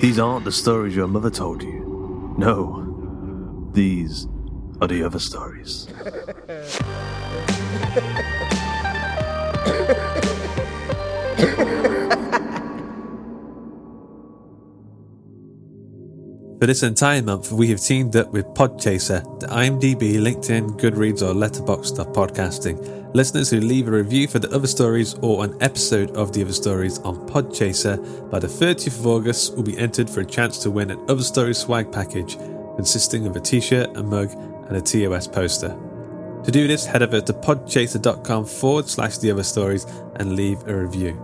These aren't the stories your mother told you. No, these are the other stories. For this entire month, we have teamed up with Podchaser, the IMDb, LinkedIn, Goodreads, or Letterboxd of podcasting. Listeners who leave a review for the other stories or an episode of the other stories on Podchaser by the 30th of August will be entered for a chance to win an Other Stories swag package consisting of a t shirt, a mug, and a TOS poster. To do this, head over to podchaser.com forward slash the other stories and leave a review.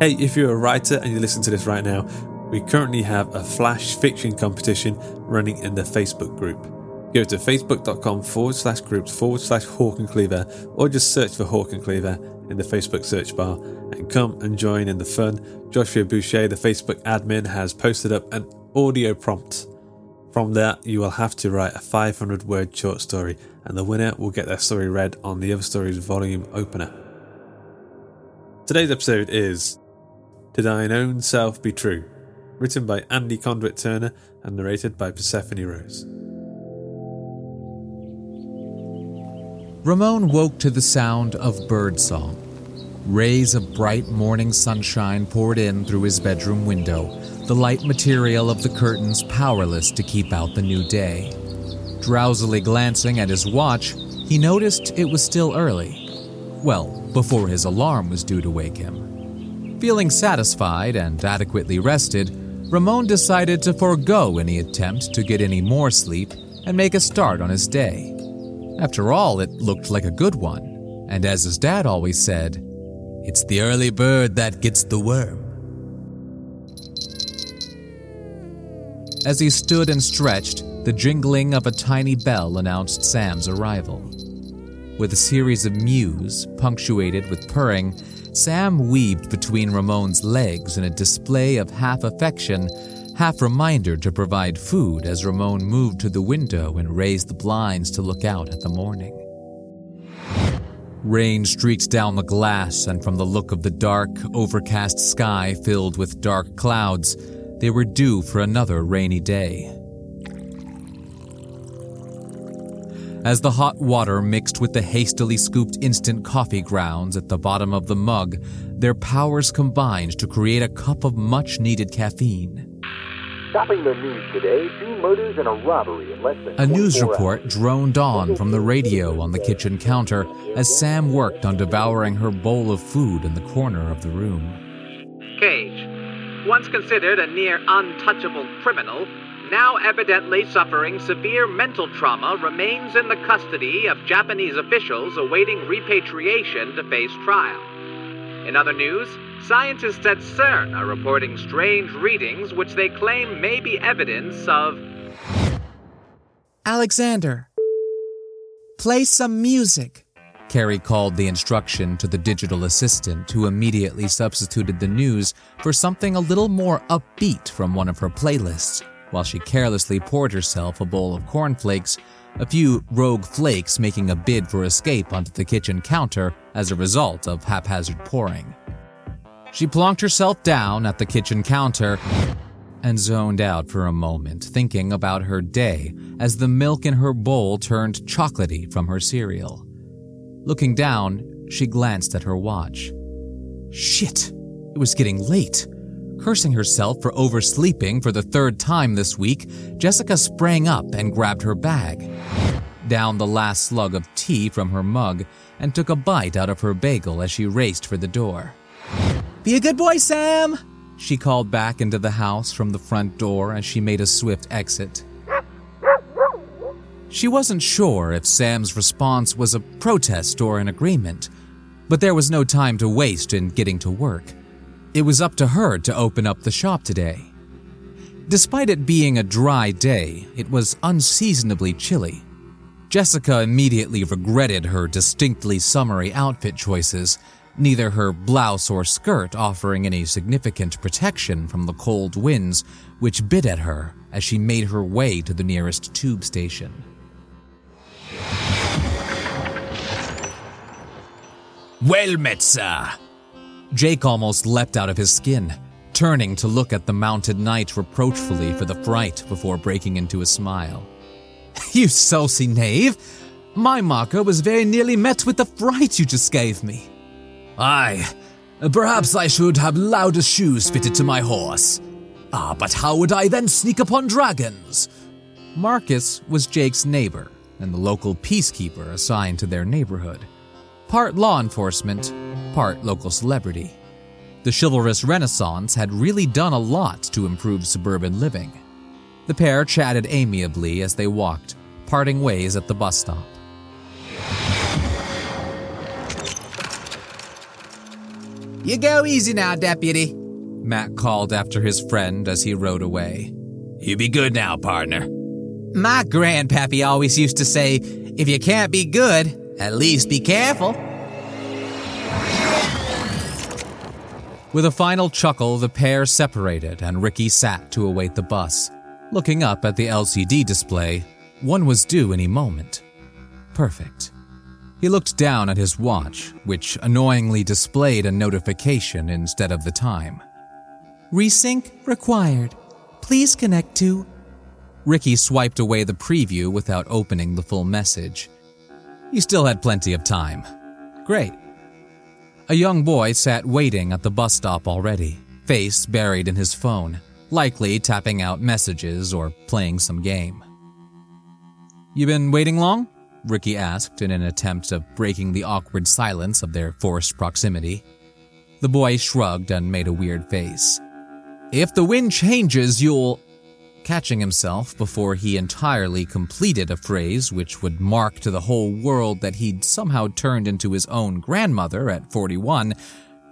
Hey, if you're a writer and you listen to this right now, we currently have a flash fiction competition running in the Facebook group. Go to facebook.com forward slash groups forward slash Hawk and Cleaver or just search for Hawk and Cleaver in the Facebook search bar and come and join in the fun. Joshua Boucher, the Facebook admin, has posted up an audio prompt. From that, you will have to write a 500 word short story, and the winner will get their story read on the Other Stories volume opener. Today's episode is To Thine Own Self Be True, written by Andy Conduit Turner and narrated by Persephone Rose. Ramon woke to the sound of birdsong. Rays of bright morning sunshine poured in through his bedroom window, the light material of the curtains powerless to keep out the new day. Drowsily glancing at his watch, he noticed it was still early. Well, before his alarm was due to wake him. Feeling satisfied and adequately rested, Ramon decided to forego any attempt to get any more sleep and make a start on his day. After all, it looked like a good one, and as his dad always said, it's the early bird that gets the worm. As he stood and stretched, the jingling of a tiny bell announced Sam's arrival. With a series of mews, punctuated with purring, Sam weaved between Ramon's legs in a display of half affection, half reminder to provide food as Ramon moved to the window and raised the blinds to look out at the morning. Rain streaked down the glass, and from the look of the dark, overcast sky filled with dark clouds, they were due for another rainy day. As the hot water mixed with the hastily scooped instant coffee grounds at the bottom of the mug, their powers combined to create a cup of much needed caffeine. Topping the news today, two murders and a robbery in less than A news report hours. droned on from the radio on the kitchen counter as Sam worked on devouring her bowl of food in the corner of the room. Cage, once considered a near untouchable criminal, now evidently suffering severe mental trauma, remains in the custody of Japanese officials awaiting repatriation to face trial. In other news, scientists at CERN are reporting strange readings which they claim may be evidence of. Alexander, play some music. Carrie called the instruction to the digital assistant, who immediately substituted the news for something a little more upbeat from one of her playlists, while she carelessly poured herself a bowl of cornflakes, a few rogue flakes making a bid for escape onto the kitchen counter as a result of haphazard pouring. She plonked herself down at the kitchen counter and zoned out for a moment, thinking about her day as the milk in her bowl turned chocolatey from her cereal. Looking down, she glanced at her watch. Shit, it was getting late. Cursing herself for oversleeping for the third time this week, Jessica sprang up and grabbed her bag, downed the last slug of tea from her mug, and took a bite out of her bagel as she raced for the door. Be a good boy, Sam! She called back into the house from the front door as she made a swift exit. She wasn't sure if Sam's response was a protest or an agreement, but there was no time to waste in getting to work. It was up to her to open up the shop today. Despite it being a dry day, it was unseasonably chilly. Jessica immediately regretted her distinctly summery outfit choices, neither her blouse or skirt offering any significant protection from the cold winds which bit at her as she made her way to the nearest tube station. Well met, sir. Jake almost leapt out of his skin, turning to look at the mounted knight reproachfully for the fright before breaking into a smile. You saucy knave! My marker was very nearly met with the fright you just gave me. Aye, perhaps I should have louder shoes fitted to my horse. Ah, but how would I then sneak upon dragons? Marcus was Jake's neighbor and the local peacekeeper assigned to their neighborhood. Part law enforcement, part local celebrity. The chivalrous Renaissance had really done a lot to improve suburban living. The pair chatted amiably as they walked, parting ways at the bus stop. You go easy now, deputy, Matt called after his friend as he rode away. You be good now, partner. My grandpappy always used to say, if you can't be good, at least be careful. With a final chuckle, the pair separated and Ricky sat to await the bus. Looking up at the LCD display, one was due any moment. Perfect. He looked down at his watch, which annoyingly displayed a notification instead of the time. Resync required. Please connect to. Ricky swiped away the preview without opening the full message. He still had plenty of time. Great. A young boy sat waiting at the bus stop already, face buried in his phone, likely tapping out messages or playing some game. You been waiting long? Ricky asked in an attempt of breaking the awkward silence of their forced proximity. The boy shrugged and made a weird face. If the wind changes, you'll. Catching himself before he entirely completed a phrase which would mark to the whole world that he'd somehow turned into his own grandmother at 41,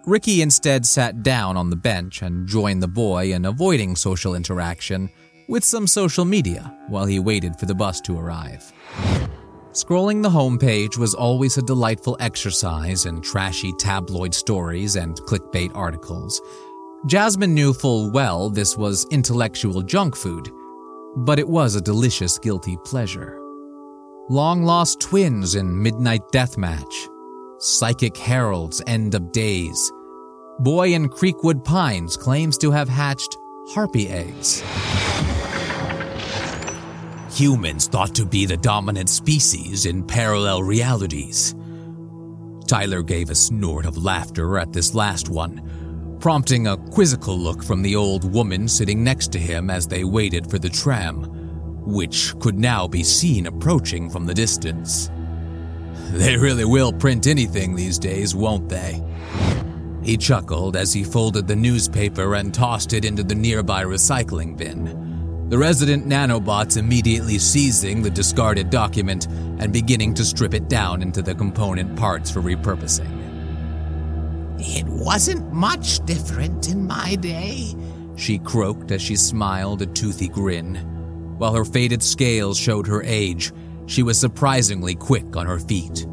Ricky instead sat down on the bench and joined the boy in avoiding social interaction with some social media while he waited for the bus to arrive. Scrolling the homepage was always a delightful exercise in trashy tabloid stories and clickbait articles. Jasmine knew full well this was intellectual junk food, but it was a delicious guilty pleasure. Long lost twins in Midnight Deathmatch, Psychic Herald's End of Days, boy in Creekwood Pines claims to have hatched harpy eggs humans thought to be the dominant species in parallel realities. Tyler gave a snort of laughter at this last one, prompting a quizzical look from the old woman sitting next to him as they waited for the tram, which could now be seen approaching from the distance. They really will print anything these days, won't they? He chuckled as he folded the newspaper and tossed it into the nearby recycling bin. The resident nanobots immediately seizing the discarded document and beginning to strip it down into the component parts for repurposing. It wasn't much different in my day, she croaked as she smiled a toothy grin. While her faded scales showed her age, she was surprisingly quick on her feet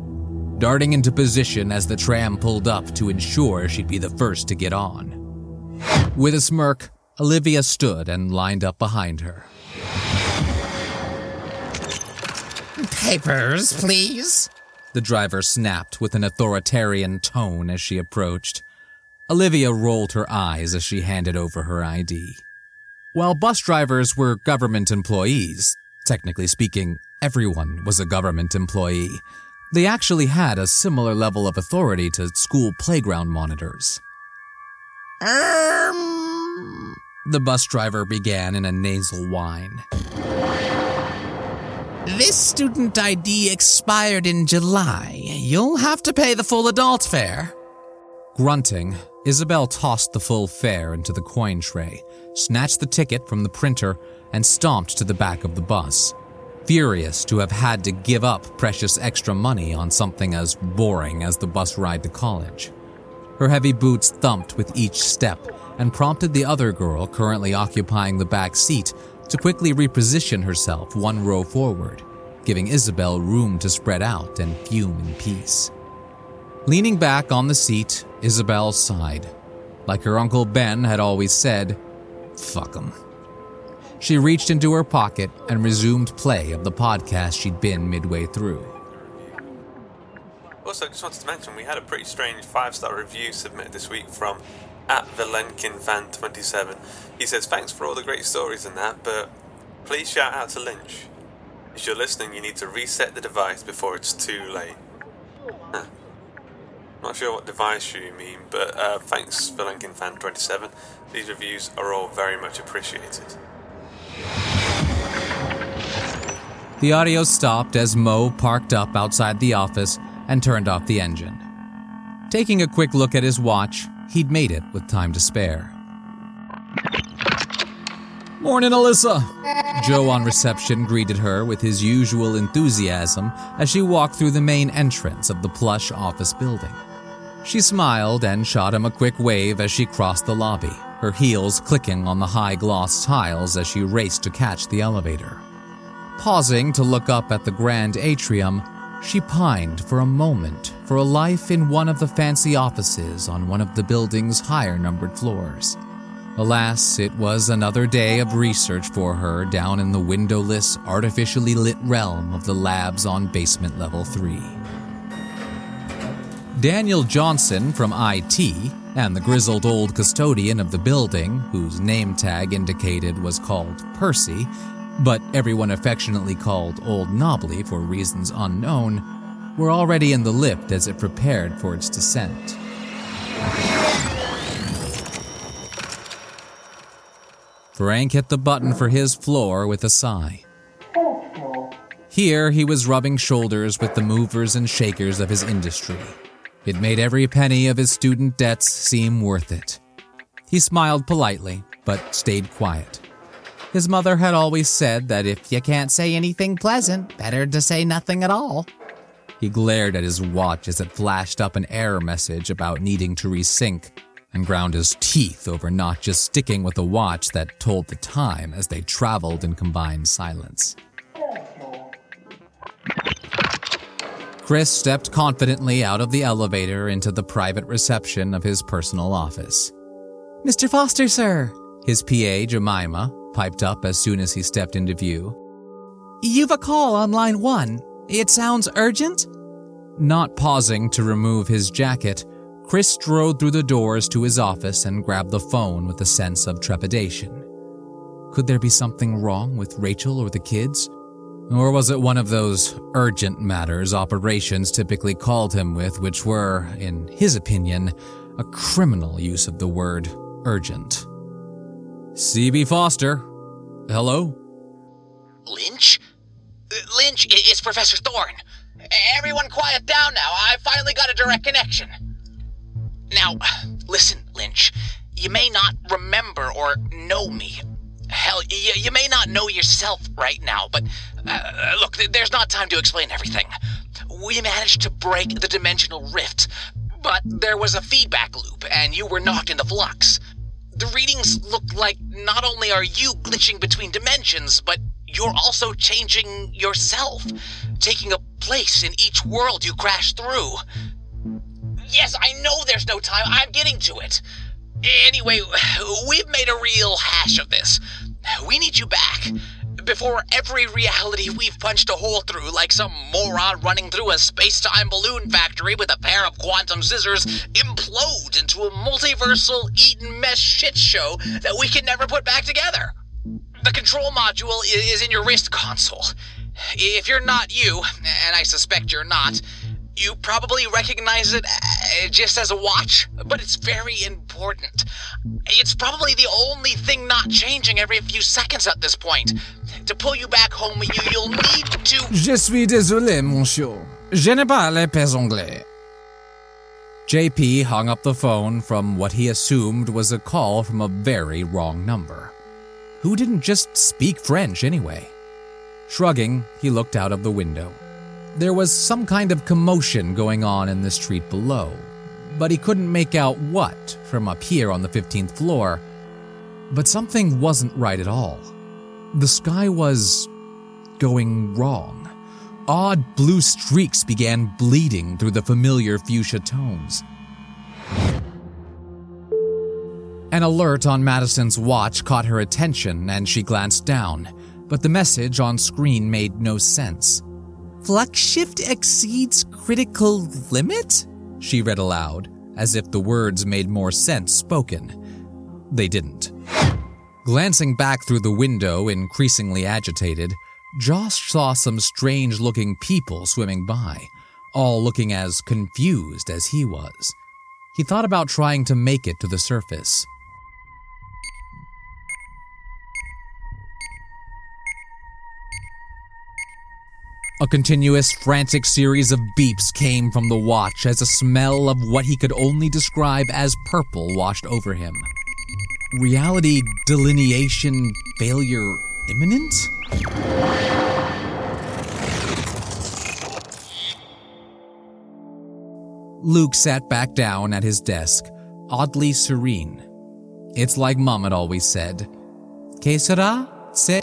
darting into position as the tram pulled up to ensure she'd be the first to get on. With a smirk, Olivia stood and lined up behind her. Papers, please. The driver snapped with an authoritarian tone as she approached. Olivia rolled her eyes as she handed over her ID. While bus drivers were government employees, technically speaking, everyone was a government employee, they actually had a similar level of authority to school playground monitors. Um. The bus driver began in a nasal whine. This student ID expired in July. You'll have to pay the full adult fare. Grunting, Isabel tossed the full fare into the coin tray, snatched the ticket from the printer, and stomped to the back of the bus furious to have had to give up precious extra money on something as boring as the bus ride to college. Her heavy boots thumped with each step and prompted the other girl currently occupying the back seat to quickly reposition herself one row forward, giving Isabel room to spread out and fume in peace. Leaning back on the seat, Isabel sighed. Like her Uncle Ben had always said, fuck 'em. She reached into her pocket and resumed play of the podcast she'd been midway through. Also, I just wanted to mention we had a pretty strange five star review submitted this week from at ValenkinFan27. He says, Thanks for all the great stories and that, but please shout out to Lynch. If you're listening, you need to reset the device before it's too late. Huh. Not sure what device you mean, but uh, thanks, ValenkinFan27. These reviews are all very much appreciated. The audio stopped as Mo parked up outside the office and turned off the engine. Taking a quick look at his watch, he'd made it with time to spare. Morning, Alyssa! Joe on reception greeted her with his usual enthusiasm as she walked through the main entrance of the plush office building. She smiled and shot him a quick wave as she crossed the lobby, her heels clicking on the high gloss tiles as she raced to catch the elevator. Pausing to look up at the grand atrium, she pined for a moment for a life in one of the fancy offices on one of the building's higher numbered floors. Alas, it was another day of research for her down in the windowless, artificially lit realm of the labs on basement level 3. Daniel Johnson from IT and the grizzled old custodian of the building, whose name tag indicated was called Percy, but everyone affectionately called Old Knobbly for reasons unknown, were already in the lift as it prepared for its descent. Frank hit the button for his floor with a sigh. Here he was rubbing shoulders with the movers and shakers of his industry. It made every penny of his student debts seem worth it. He smiled politely, but stayed quiet. His mother had always said that if you can't say anything pleasant, better to say nothing at all. He glared at his watch as it flashed up an error message about needing to resync and ground his teeth over not just sticking with a watch that told the time as they traveled in combined silence. Chris stepped confidently out of the elevator into the private reception of his personal office. Mr. Foster, sir, his PA, Jemima, piped up as soon as he stepped into view. You've a call on line one. It sounds urgent? Not pausing to remove his jacket, Chris strode through the doors to his office and grabbed the phone with a sense of trepidation. Could there be something wrong with Rachel or the kids? Or was it one of those urgent matters operations typically called him with, which were, in his opinion, a criminal use of the word urgent? CB Foster. Hello? Lynch? Lynch, it's Professor Thorn. Everyone quiet down now. I finally got a direct connection. Now, Now, listen, Lynch. You may not remember or know me. Hell, you, you may not know yourself right now, but uh, look, there's not time to explain everything. We managed to break the dimensional rift, but there was a feedback loop, and you were knocked into flux. The readings look like not only are you glitching between dimensions, but you're also changing yourself, taking a place in each world you crash through. Yes, I know there's no time. I'm getting to it. Anyway, we've made a real hash of this. We need you back. Before every reality we've punched a hole through, like some moron running through a space time balloon factory with a pair of quantum scissors, implodes into a multiversal eaten mess shit show that we can never put back together. The control module is in your wrist console. If you're not you, and I suspect you're not, you probably recognize it uh, just as a watch, but it's very important. It's probably the only thing not changing every few seconds at this point. To pull you back home, you, you'll need to. Je suis désolé, monsieur. Je ne parle pas anglais. JP hung up the phone from what he assumed was a call from a very wrong number. Who didn't just speak French anyway? Shrugging, he looked out of the window. There was some kind of commotion going on in the street below, but he couldn't make out what from up here on the 15th floor. But something wasn't right at all. The sky was going wrong. Odd blue streaks began bleeding through the familiar fuchsia tones. An alert on Madison's watch caught her attention and she glanced down, but the message on screen made no sense. Flux shift exceeds critical limit? She read aloud, as if the words made more sense spoken. They didn't. Glancing back through the window, increasingly agitated, Josh saw some strange looking people swimming by, all looking as confused as he was. He thought about trying to make it to the surface. A continuous, frantic series of beeps came from the watch as a smell of what he could only describe as purple washed over him. Reality delineation failure imminent? Luke sat back down at his desk, oddly serene. It's like Mom had always said. Que sera? Se.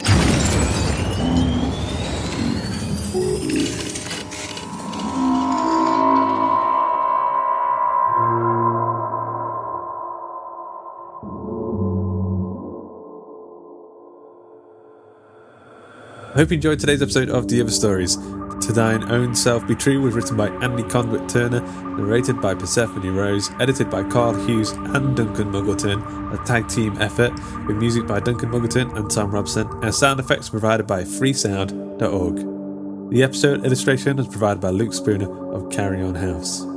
Hope you enjoyed today's episode of The Other Stories. To Thine Own Self Be True was written by Andy Conduit Turner, narrated by Persephone Rose, edited by Karl Hughes and Duncan Muggleton, a tag team effort, with music by Duncan Muggleton and Thom Robson, and sound effects provided by freesound.org. The episode illustration was provided by Luke Spooner of Carrion House.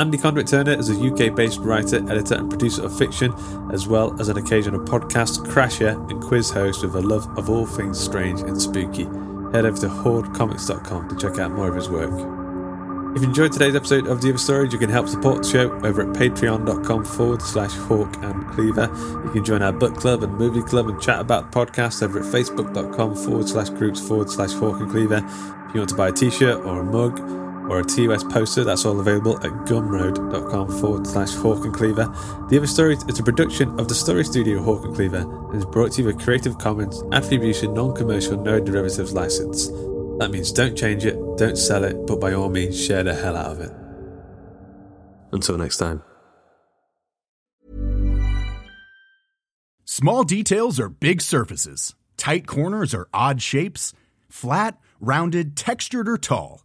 Andy Conduit Turner is a UK based writer, editor, and producer of fiction, as well as an occasional podcast, crasher, and quiz host with a love of all things strange and spooky. Head over to hordecomics.com to check out more of his work. If you enjoyed today's episode of The Other Stories, you can help support the show over at patreon.com forward slash hawk and cleaver. You can join our book club and movie club and chat about the podcast over at facebook.com forward slash groups forward slash hawk and cleaver. If you want to buy a t shirt or a mug, or a TOS poster, that's all available at gumroad.com forward slash Hawk and Cleaver. The Other Stories is a production of the Story Studio Hawk and Cleaver and is brought to you with Creative Commons Attribution Non Commercial No Derivatives License. That means don't change it, don't sell it, but by all means share the hell out of it. Until next time. Small details are big surfaces, tight corners are odd shapes, flat, rounded, textured, or tall.